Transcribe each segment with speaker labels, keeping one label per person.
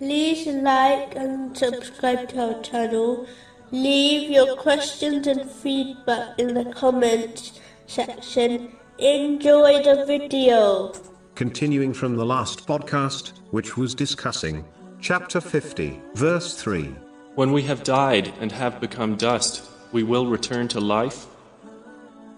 Speaker 1: like and subscribe to our channel. Leave your questions and feedback in the comments section. Enjoy the video.
Speaker 2: Continuing from the last podcast, which was discussing chapter 50, verse 3.
Speaker 3: When we have died and have become dust, we will return to life?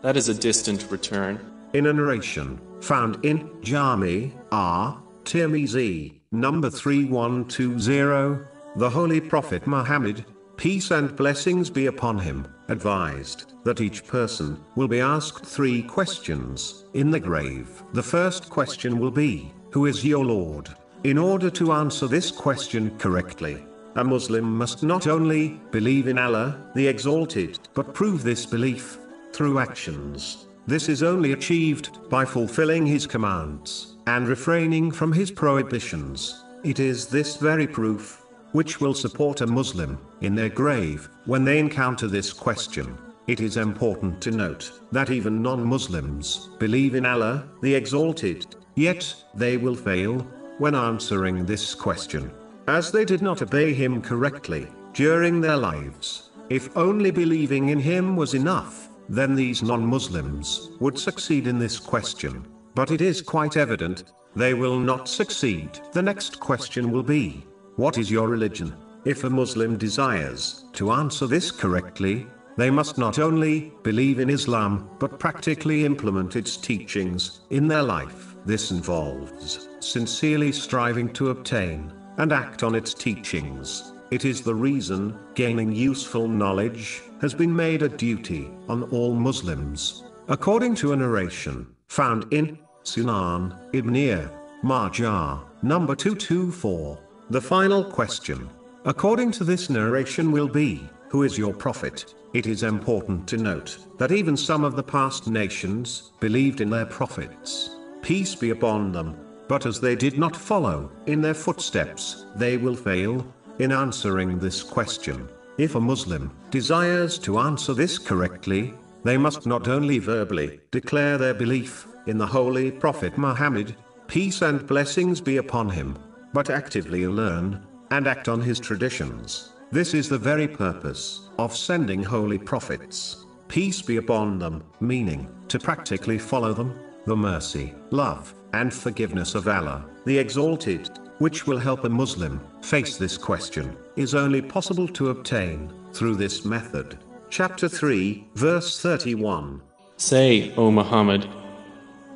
Speaker 3: That is a distant return.
Speaker 2: In a narration found in Jami R. Tirmizi, number 3120, the Holy Prophet Muhammad, peace and blessings be upon him, advised that each person will be asked three questions in the grave. The first question will be, Who is your Lord? In order to answer this question correctly, a Muslim must not only believe in Allah, the Exalted, but prove this belief through actions. This is only achieved by fulfilling His commands and refraining from His prohibitions. It is this very proof which will support a Muslim in their grave when they encounter this question. It is important to note that even non Muslims believe in Allah, the Exalted, yet they will fail when answering this question as they did not obey him correctly during their lives. If only believing in him was enough, then these non-Muslims would succeed in this question. But it is quite evident, they will not succeed. The next question will be, what is your religion? If a Muslim desires to answer this correctly, they must not only believe in Islam, but practically implement its teachings in their life. This involves sincerely striving to obtain and act on its teachings. It is the reason gaining useful knowledge has been made a duty on all Muslims. According to a narration found in Sunan Ibn Majah, number 224, the final question, according to this narration, will be Who is your prophet? It is important to note that even some of the past nations believed in their prophets. Peace be upon them but as they did not follow in their footsteps, they will fail in answering this question. If a Muslim desires to answer this correctly, they must not only verbally declare their belief in the Holy Prophet Muhammad, peace and blessings be upon him, but actively learn and act on his traditions. This is the very purpose of sending holy prophets. Peace be upon them, meaning to practically follow them, the mercy, love, and forgiveness of Allah, the Exalted, which will help a Muslim face this question, is only possible to obtain through this method. Chapter 3, verse 31.
Speaker 3: Say, O Muhammad,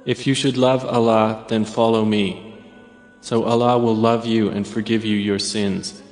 Speaker 3: if you should love Allah, then follow me. So Allah will love you and forgive you your sins.